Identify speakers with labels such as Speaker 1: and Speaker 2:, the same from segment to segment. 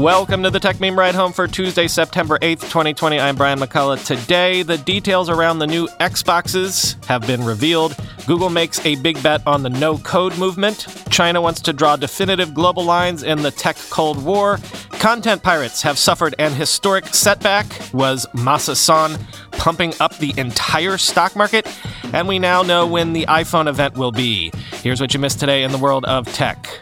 Speaker 1: Welcome to the Techmeme Ride Home for Tuesday, September 8th, 2020. I'm Brian McCullough. Today, the details around the new Xboxes have been revealed. Google makes a big bet on the no code movement. China wants to draw definitive global lines in the tech Cold War. Content pirates have suffered an historic setback. Was Masa pumping up the entire stock market? And we now know when the iPhone event will be. Here's what you missed today in the world of tech.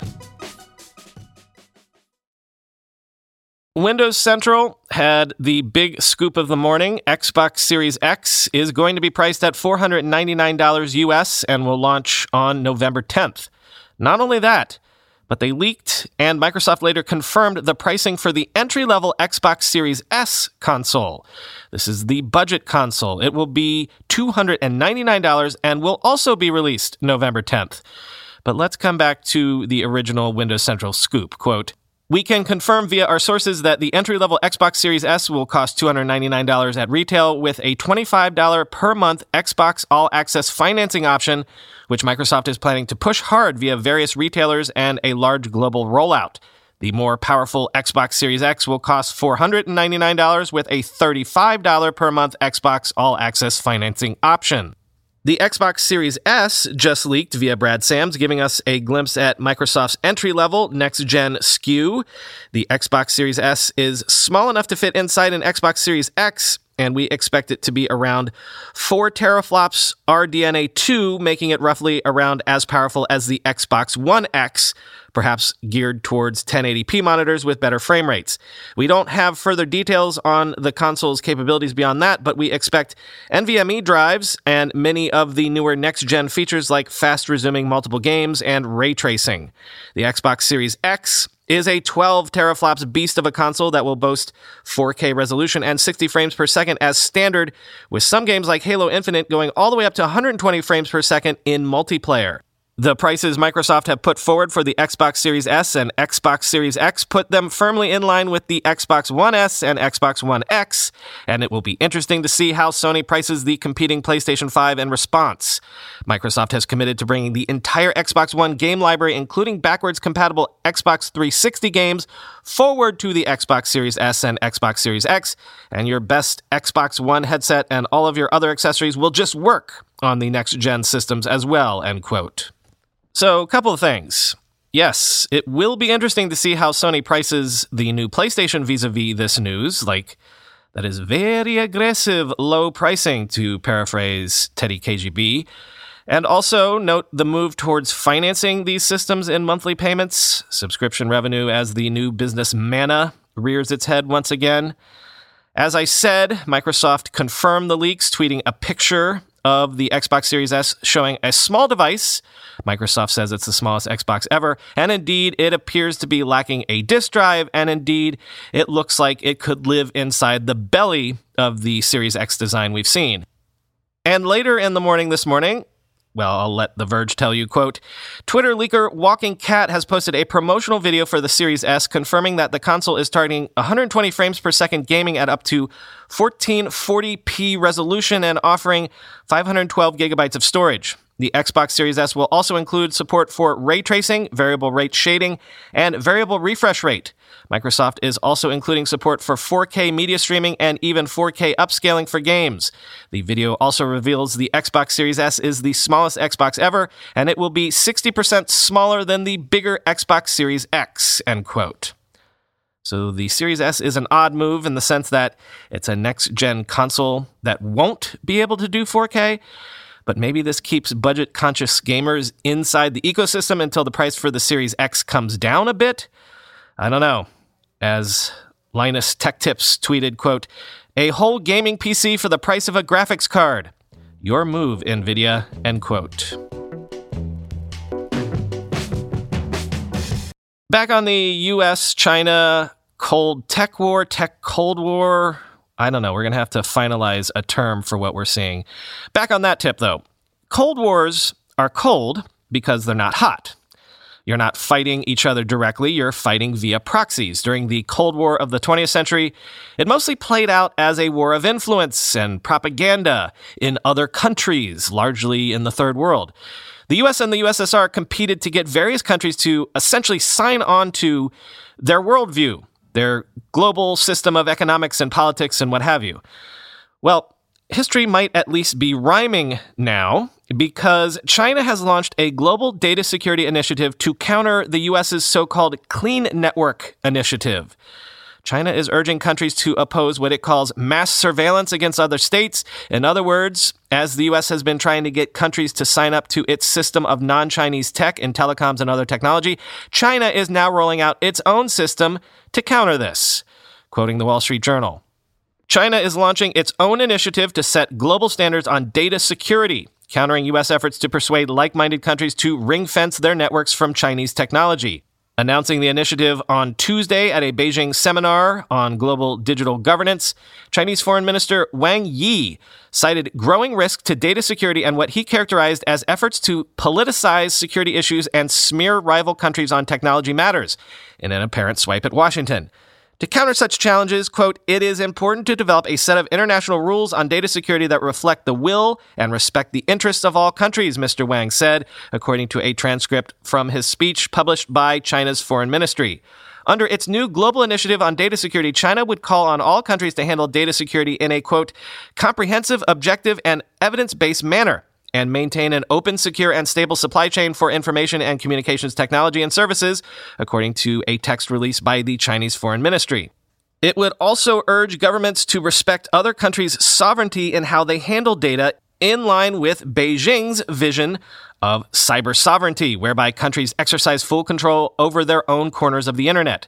Speaker 1: Windows Central had the big scoop of the morning. Xbox Series X is going to be priced at $499 US and will launch on November 10th. Not only that, but they leaked and Microsoft later confirmed the pricing for the entry level Xbox Series S console. This is the budget console. It will be $299 and will also be released November 10th. But let's come back to the original Windows Central scoop. Quote, we can confirm via our sources that the entry level Xbox Series S will cost $299 at retail with a $25 per month Xbox All Access financing option, which Microsoft is planning to push hard via various retailers and a large global rollout. The more powerful Xbox Series X will cost $499 with a $35 per month Xbox All Access financing option. The Xbox Series S just leaked via Brad Sams, giving us a glimpse at Microsoft's entry level next gen SKU. The Xbox Series S is small enough to fit inside an Xbox Series X, and we expect it to be around 4 teraflops RDNA 2, making it roughly around as powerful as the Xbox One X, perhaps geared towards 1080p monitors with better frame rates. We don't have further details on the console's capabilities beyond that, but we expect NVMe drives and many of the newer next gen features like fast resuming multiple games and ray tracing. The Xbox Series X is a 12 teraflops beast of a console that will boast 4K resolution and 60 frames per second as standard, with some games like Halo Infinite going all the way up to 120 frames per second in multiplayer. The prices Microsoft have put forward for the Xbox Series S and Xbox Series X put them firmly in line with the Xbox One S and Xbox One X, and it will be interesting to see how Sony prices the competing PlayStation 5 in response. Microsoft has committed to bringing the entire Xbox One game library, including backwards compatible Xbox 360 games, forward to the Xbox Series S and Xbox Series X, and your best Xbox One headset and all of your other accessories will just work on the next gen systems as well, end quote. So, a couple of things. Yes, it will be interesting to see how Sony prices the new PlayStation vis a vis this news. Like, that is very aggressive low pricing, to paraphrase Teddy KGB. And also note the move towards financing these systems in monthly payments, subscription revenue as the new business manna rears its head once again. As I said, Microsoft confirmed the leaks, tweeting a picture of the Xbox Series S showing a small device. Microsoft says it's the smallest Xbox ever, and indeed it appears to be lacking a disk drive, and indeed it looks like it could live inside the belly of the Series X design we've seen. And later in the morning this morning, well, I'll let The Verge tell you, quote, Twitter leaker Walking Cat has posted a promotional video for the Series S confirming that the console is targeting 120 frames per second gaming at up to 1440p resolution and offering 512 gigabytes of storage. The Xbox Series S will also include support for ray tracing, variable rate shading, and variable refresh rate. Microsoft is also including support for 4K media streaming and even 4K upscaling for games. The video also reveals the Xbox Series S is the smallest Xbox ever, and it will be 60% smaller than the bigger Xbox Series X, end quote. So the Series S is an odd move in the sense that it's a next gen console that won't be able to do 4K, but maybe this keeps budget conscious gamers inside the ecosystem until the price for the Series X comes down a bit. I don't know. As Linus Tech Tips tweeted, quote, a whole gaming PC for the price of a graphics card. Your move, Nvidia, end quote. Back on the US China Cold Tech War, Tech Cold War. I don't know. We're going to have to finalize a term for what we're seeing. Back on that tip, though. Cold Wars are cold because they're not hot. You're not fighting each other directly, you're fighting via proxies. During the Cold War of the 20th century, it mostly played out as a war of influence and propaganda in other countries, largely in the Third World. The US and the USSR competed to get various countries to essentially sign on to their worldview, their global system of economics and politics and what have you. Well, history might at least be rhyming now because China has launched a global data security initiative to counter the US's so called Clean Network Initiative. China is urging countries to oppose what it calls mass surveillance against other states. In other words, as the US has been trying to get countries to sign up to its system of non Chinese tech in telecoms and other technology, China is now rolling out its own system to counter this. Quoting the Wall Street Journal. China is launching its own initiative to set global standards on data security, countering U.S. efforts to persuade like minded countries to ring fence their networks from Chinese technology. Announcing the initiative on Tuesday at a Beijing seminar on global digital governance, Chinese Foreign Minister Wang Yi cited growing risk to data security and what he characterized as efforts to politicize security issues and smear rival countries on technology matters, in an apparent swipe at Washington. To counter such challenges, quote, it is important to develop a set of international rules on data security that reflect the will and respect the interests of all countries, Mr. Wang said, according to a transcript from his speech published by China's foreign ministry. Under its new global initiative on data security, China would call on all countries to handle data security in a, quote, comprehensive, objective, and evidence based manner and maintain an open, secure, and stable supply chain for information and communications technology and services, according to a text release by the Chinese Foreign Ministry. It would also urge governments to respect other countries' sovereignty in how they handle data in line with Beijing's vision of cyber sovereignty, whereby countries exercise full control over their own corners of the internet.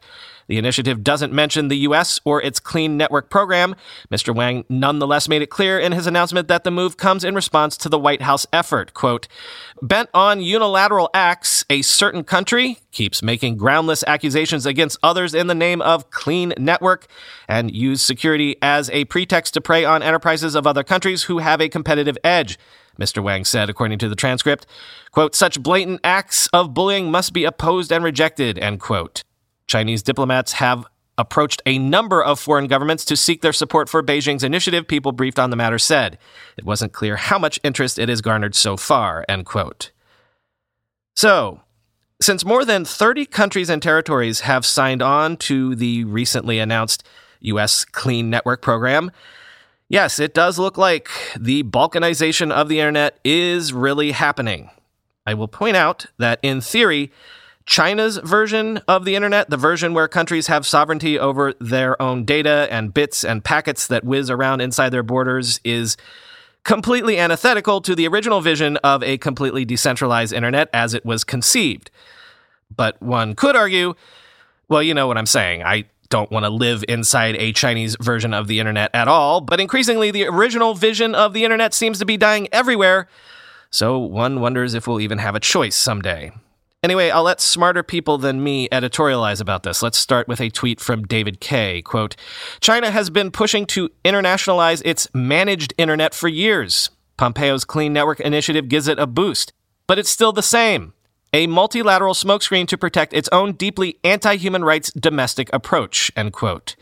Speaker 1: The initiative doesn't mention the U.S. or its Clean Network program. Mr. Wang nonetheless made it clear in his announcement that the move comes in response to the White House effort. Quote, bent on unilateral acts, a certain country keeps making groundless accusations against others in the name of Clean Network and use security as a pretext to prey on enterprises of other countries who have a competitive edge. Mr. Wang said, according to the transcript. Quote, such blatant acts of bullying must be opposed and rejected, end quote. Chinese diplomats have approached a number of foreign governments to seek their support for Beijing's initiative, people briefed on the matter said. It wasn't clear how much interest it has garnered so far, end quote. So, since more than 30 countries and territories have signed on to the recently announced U.S. Clean Network program, yes, it does look like the balkanization of the internet is really happening. I will point out that in theory, China's version of the internet, the version where countries have sovereignty over their own data and bits and packets that whiz around inside their borders, is completely antithetical to the original vision of a completely decentralized internet as it was conceived. But one could argue, well, you know what I'm saying. I don't want to live inside a Chinese version of the internet at all, but increasingly the original vision of the internet seems to be dying everywhere. So one wonders if we'll even have a choice someday. Anyway, I'll let smarter people than me editorialize about this. Let's start with a tweet from David Kaye. Quote, China has been pushing to internationalize its managed internet for years. Pompeo's Clean Network initiative gives it a boost, but it's still the same. A multilateral smokescreen to protect its own deeply anti-human rights domestic approach, end quote.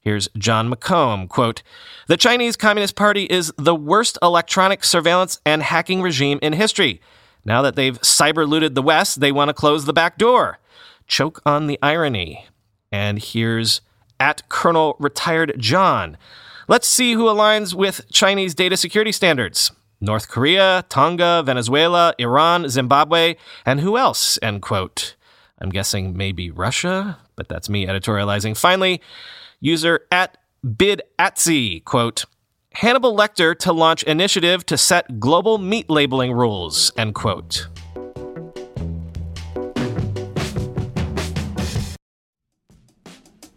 Speaker 1: Here's John McComb, quote, The Chinese Communist Party is the worst electronic surveillance and hacking regime in history. Now that they've cyber looted the West, they want to close the back door. Choke on the irony. And here's at Colonel Retired John. Let's see who aligns with Chinese data security standards. North Korea, Tonga, Venezuela, Iran, Zimbabwe, and who else? End quote. I'm guessing maybe Russia, but that's me editorializing. Finally, user at bidatzi, quote, Hannibal Lecter to launch initiative to set global meat labeling rules, end quote.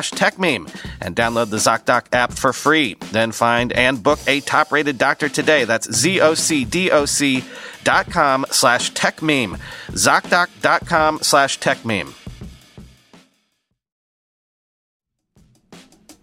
Speaker 1: TechMeme and download the ZocDoc app for free. Then find and book a top rated doctor today. That's ZocDoc.com slash techmeme. ZocDoc.com slash techmeme.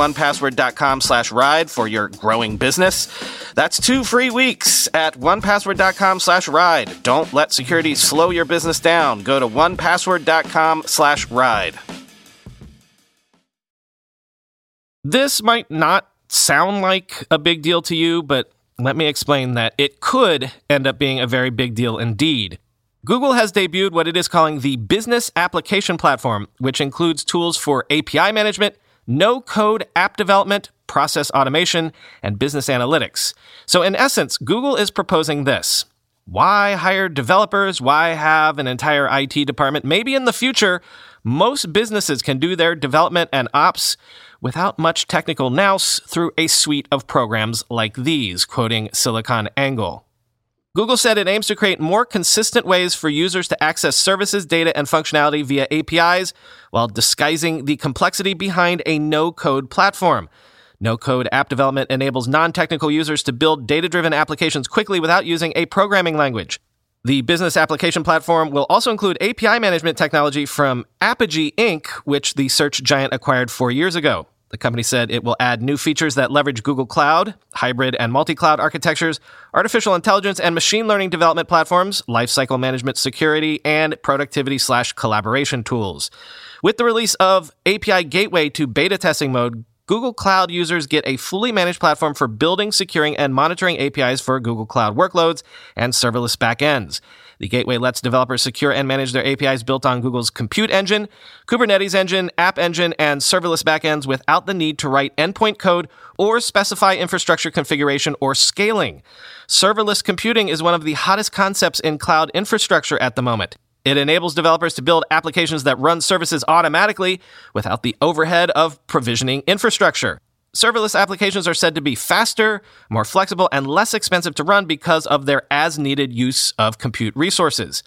Speaker 1: onepassword.com slash ride for your growing business. That's two free weeks at onepassword.com slash ride. Don't let security slow your business down. Go to onepassword.com slash ride. This might not sound like a big deal to you, but let me explain that it could end up being a very big deal indeed. Google has debuted what it is calling the Business Application Platform, which includes tools for API management, no code app development, process automation, and business analytics. So, in essence, Google is proposing this. Why hire developers? Why have an entire IT department? Maybe in the future, most businesses can do their development and ops without much technical nous through a suite of programs like these, quoting SiliconANGLE. Google said it aims to create more consistent ways for users to access services, data, and functionality via APIs while disguising the complexity behind a no code platform. No code app development enables non technical users to build data driven applications quickly without using a programming language. The business application platform will also include API management technology from Apigee Inc., which the search giant acquired four years ago. The company said it will add new features that leverage Google Cloud, hybrid and multi cloud architectures, artificial intelligence and machine learning development platforms, lifecycle management security, and productivity slash collaboration tools. With the release of API Gateway to beta testing mode, Google Cloud users get a fully managed platform for building, securing, and monitoring APIs for Google Cloud workloads and serverless backends. The gateway lets developers secure and manage their APIs built on Google's Compute Engine, Kubernetes Engine, App Engine, and serverless backends without the need to write endpoint code or specify infrastructure configuration or scaling. Serverless computing is one of the hottest concepts in cloud infrastructure at the moment. It enables developers to build applications that run services automatically without the overhead of provisioning infrastructure. Serverless applications are said to be faster, more flexible, and less expensive to run because of their as needed use of compute resources.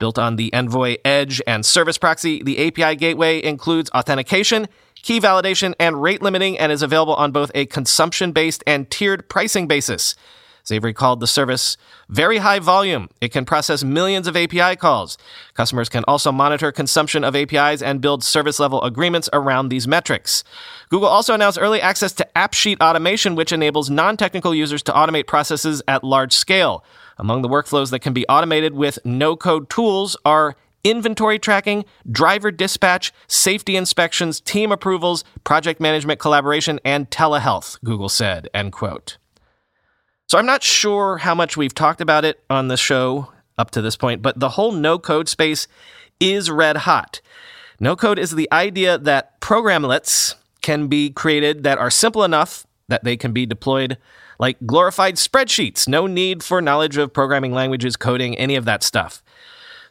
Speaker 1: Built on the Envoy Edge and Service Proxy, the API Gateway includes authentication, key validation, and rate limiting and is available on both a consumption based and tiered pricing basis. Xavier called the service very high volume. It can process millions of API calls. Customers can also monitor consumption of APIs and build service level agreements around these metrics. Google also announced early access to AppSheet automation, which enables non technical users to automate processes at large scale. Among the workflows that can be automated with no code tools are inventory tracking, driver dispatch, safety inspections, team approvals, project management collaboration, and telehealth, Google said, end quote. So I'm not sure how much we've talked about it on the show up to this point, but the whole no code space is red hot. No code is the idea that programlets can be created that are simple enough that they can be deployed like glorified spreadsheets. No need for knowledge of programming languages, coding, any of that stuff.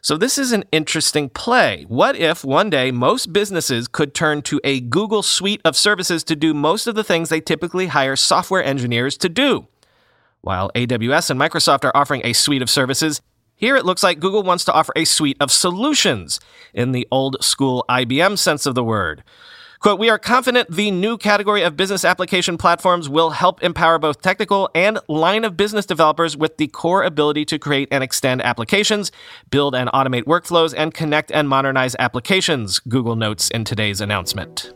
Speaker 1: So, this is an interesting play. What if one day most businesses could turn to a Google suite of services to do most of the things they typically hire software engineers to do? While AWS and Microsoft are offering a suite of services, here it looks like Google wants to offer a suite of solutions in the old school IBM sense of the word. Quote, we are confident the new category of business application platforms will help empower both technical and line of business developers with the core ability to create and extend applications, build and automate workflows, and connect and modernize applications, Google notes in today's announcement.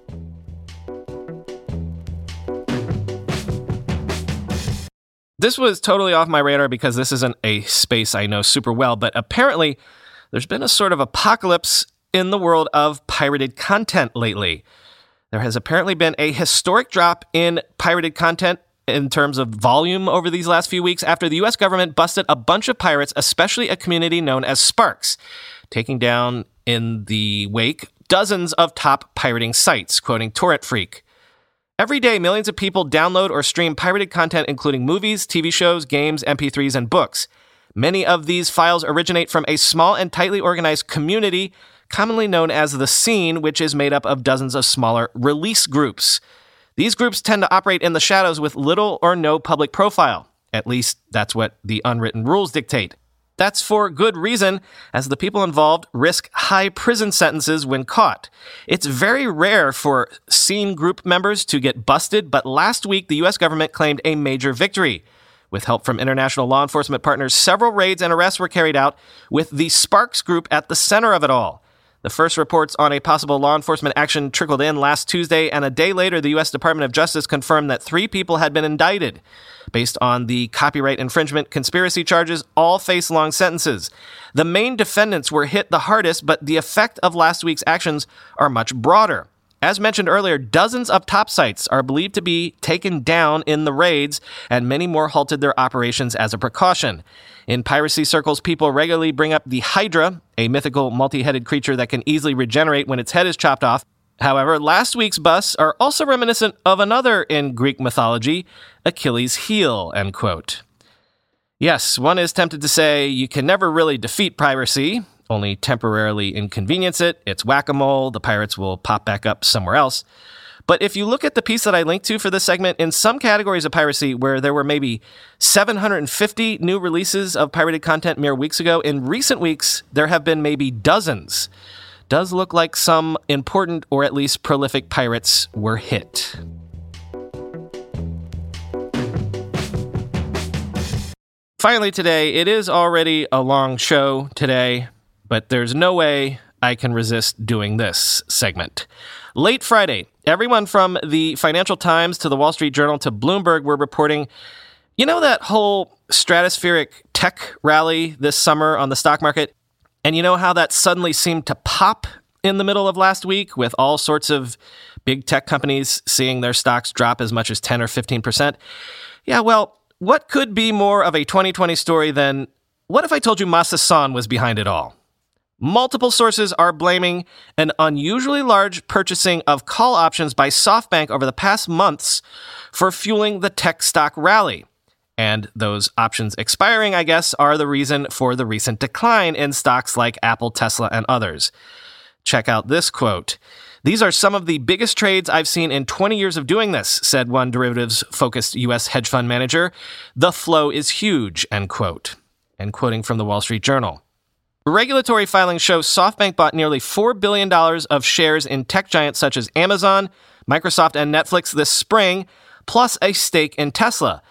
Speaker 1: This was totally off my radar because this isn't a space I know super well, but apparently there's been a sort of apocalypse in the world of pirated content lately. There has apparently been a historic drop in pirated content in terms of volume over these last few weeks after the US government busted a bunch of pirates, especially a community known as Sparks, taking down in the wake dozens of top pirating sites, quoting Torrent Freak. Every day, millions of people download or stream pirated content, including movies, TV shows, games, MP3s, and books. Many of these files originate from a small and tightly organized community commonly known as the scene, which is made up of dozens of smaller release groups. These groups tend to operate in the shadows with little or no public profile. At least, that's what the unwritten rules dictate. That's for good reason, as the people involved risk high prison sentences when caught. It's very rare for scene group members to get busted, but last week the US government claimed a major victory. With help from international law enforcement partners, several raids and arrests were carried out, with the Sparks group at the center of it all. The first reports on a possible law enforcement action trickled in last Tuesday, and a day later, the U.S. Department of Justice confirmed that three people had been indicted. Based on the copyright infringement conspiracy charges, all face long sentences. The main defendants were hit the hardest, but the effect of last week's actions are much broader. As mentioned earlier, dozens of top sites are believed to be taken down in the raids, and many more halted their operations as a precaution. In piracy circles, people regularly bring up the Hydra, a mythical multi headed creature that can easily regenerate when its head is chopped off. However, last week's busts are also reminiscent of another in Greek mythology, Achilles' heel, end quote. Yes, one is tempted to say you can never really defeat piracy, only temporarily inconvenience it. It's whack a mole, the pirates will pop back up somewhere else. But if you look at the piece that I linked to for this segment, in some categories of piracy where there were maybe 750 new releases of pirated content mere weeks ago, in recent weeks, there have been maybe dozens. Does look like some important or at least prolific pirates were hit. Finally, today, it is already a long show today but there's no way I can resist doing this segment. Late Friday, everyone from the Financial Times to the Wall Street Journal to Bloomberg were reporting you know that whole stratospheric tech rally this summer on the stock market? And you know how that suddenly seemed to pop in the middle of last week with all sorts of big tech companies seeing their stocks drop as much as 10 or 15%? Yeah, well, what could be more of a 2020 story than what if I told you Masa Son was behind it all? Multiple sources are blaming an unusually large purchasing of call options by SoftBank over the past months for fueling the tech stock rally. And those options expiring, I guess, are the reason for the recent decline in stocks like Apple, Tesla, and others. Check out this quote. These are some of the biggest trades I've seen in 20 years of doing this, said one derivatives focused US hedge fund manager. The flow is huge, end quote. And quoting from the Wall Street Journal. Regulatory filings show SoftBank bought nearly $4 billion of shares in tech giants such as Amazon, Microsoft, and Netflix this spring, plus a stake in Tesla.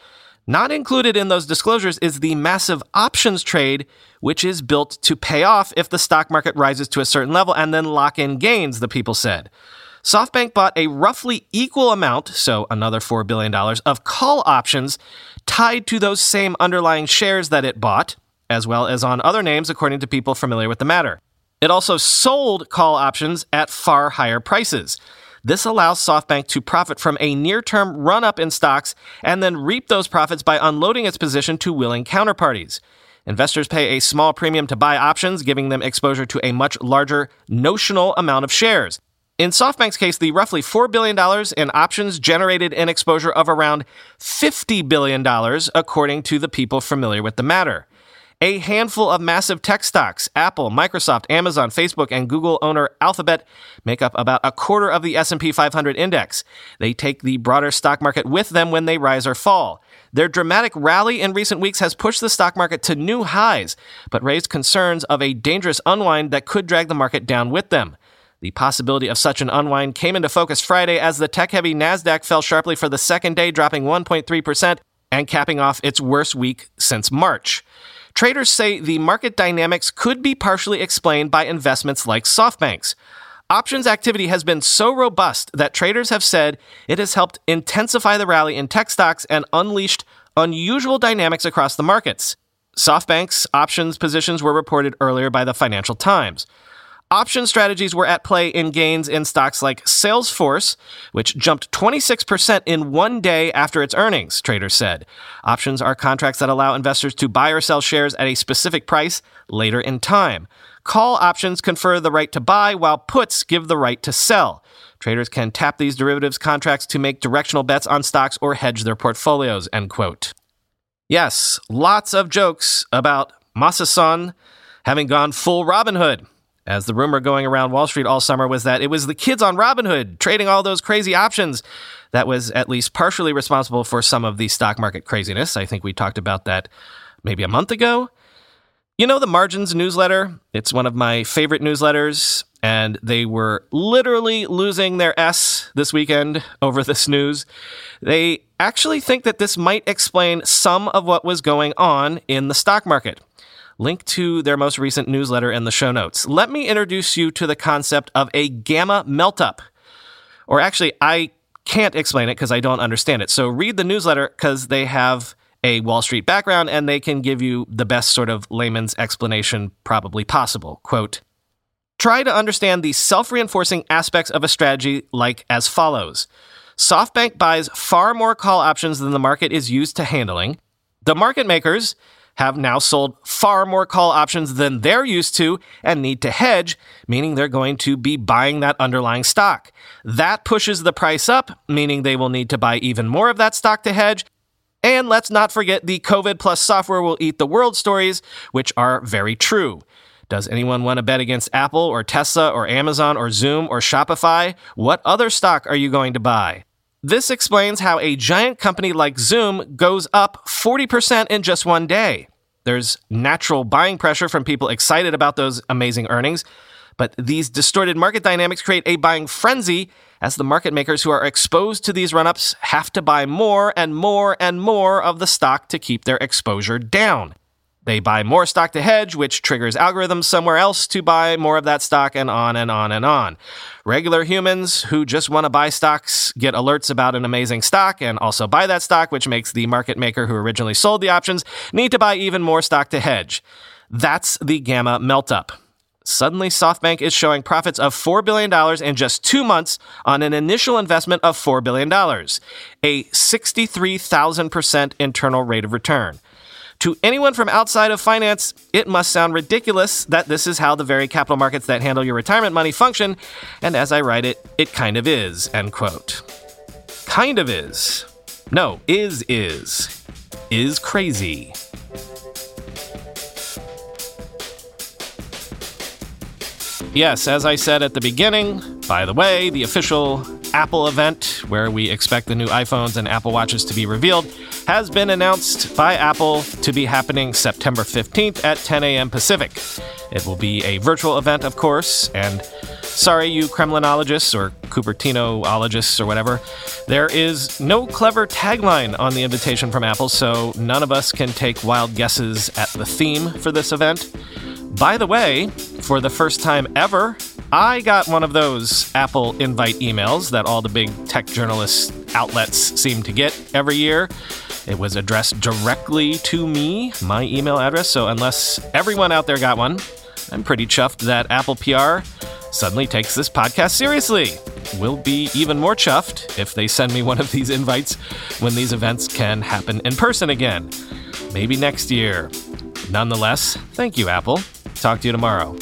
Speaker 1: Not included in those disclosures is the massive options trade, which is built to pay off if the stock market rises to a certain level and then lock in gains, the people said. SoftBank bought a roughly equal amount, so another $4 billion, of call options tied to those same underlying shares that it bought as well as on other names according to people familiar with the matter. It also sold call options at far higher prices. This allows SoftBank to profit from a near term run up in stocks and then reap those profits by unloading its position to willing counterparties. Investors pay a small premium to buy options, giving them exposure to a much larger notional amount of shares. In SoftBank's case, the roughly $4 billion in options generated an exposure of around $50 billion, according to the people familiar with the matter. A handful of massive tech stocks, Apple, Microsoft, Amazon, Facebook, and Google owner Alphabet, make up about a quarter of the S&P 500 index. They take the broader stock market with them when they rise or fall. Their dramatic rally in recent weeks has pushed the stock market to new highs, but raised concerns of a dangerous unwind that could drag the market down with them. The possibility of such an unwind came into focus Friday as the tech heavy NASDAQ fell sharply for the second day, dropping 1.3% and capping off its worst week since March. Traders say the market dynamics could be partially explained by investments like SoftBank's. Options activity has been so robust that traders have said it has helped intensify the rally in tech stocks and unleashed unusual dynamics across the markets. SoftBank's options positions were reported earlier by the Financial Times. Option strategies were at play in gains in stocks like Salesforce, which jumped 26% in one day after its earnings, traders said. Options are contracts that allow investors to buy or sell shares at a specific price later in time. Call options confer the right to buy, while puts give the right to sell. Traders can tap these derivatives contracts to make directional bets on stocks or hedge their portfolios, end quote. Yes, lots of jokes about Masa Son having gone full Robin Hood as the rumor going around Wall Street all summer was that it was the kids on Robinhood trading all those crazy options that was at least partially responsible for some of the stock market craziness. I think we talked about that maybe a month ago. You know, the Margins newsletter? It's one of my favorite newsletters, and they were literally losing their S this weekend over this news. They actually think that this might explain some of what was going on in the stock market. Link to their most recent newsletter in the show notes. Let me introduce you to the concept of a gamma meltup. Or actually, I can't explain it because I don't understand it. So read the newsletter because they have a Wall Street background and they can give you the best sort of layman's explanation probably possible. Quote, Try to understand the self reinforcing aspects of a strategy like as follows. SoftBank buys far more call options than the market is used to handling. The market makers, have now sold far more call options than they're used to and need to hedge, meaning they're going to be buying that underlying stock. That pushes the price up, meaning they will need to buy even more of that stock to hedge. And let's not forget the COVID plus software will eat the world stories, which are very true. Does anyone want to bet against Apple or Tesla or Amazon or Zoom or Shopify? What other stock are you going to buy? This explains how a giant company like Zoom goes up 40% in just one day. There's natural buying pressure from people excited about those amazing earnings, but these distorted market dynamics create a buying frenzy as the market makers who are exposed to these run ups have to buy more and more and more of the stock to keep their exposure down. They buy more stock to hedge, which triggers algorithms somewhere else to buy more of that stock, and on and on and on. Regular humans who just want to buy stocks get alerts about an amazing stock and also buy that stock, which makes the market maker who originally sold the options need to buy even more stock to hedge. That's the gamma meltup. Suddenly, SoftBank is showing profits of $4 billion in just two months on an initial investment of $4 billion, a 63,000% internal rate of return. To anyone from outside of finance, it must sound ridiculous that this is how the very capital markets that handle your retirement money function, and as I write it, it kind of is, end quote. Kind of is. No, is is. Is crazy. Yes, as I said at the beginning, by the way, the official Apple event, where we expect the new iPhones and Apple Watches to be revealed, has been announced by Apple to be happening September 15th at 10 a.m. Pacific. It will be a virtual event, of course, and sorry, you Kremlinologists or Cupertinoologists or whatever, there is no clever tagline on the invitation from Apple, so none of us can take wild guesses at the theme for this event. By the way, for the first time ever, I got one of those Apple invite emails that all the big tech journalist outlets seem to get every year. It was addressed directly to me, my email address. So, unless everyone out there got one, I'm pretty chuffed that Apple PR suddenly takes this podcast seriously. We'll be even more chuffed if they send me one of these invites when these events can happen in person again. Maybe next year. Nonetheless, thank you, Apple. Talk to you tomorrow.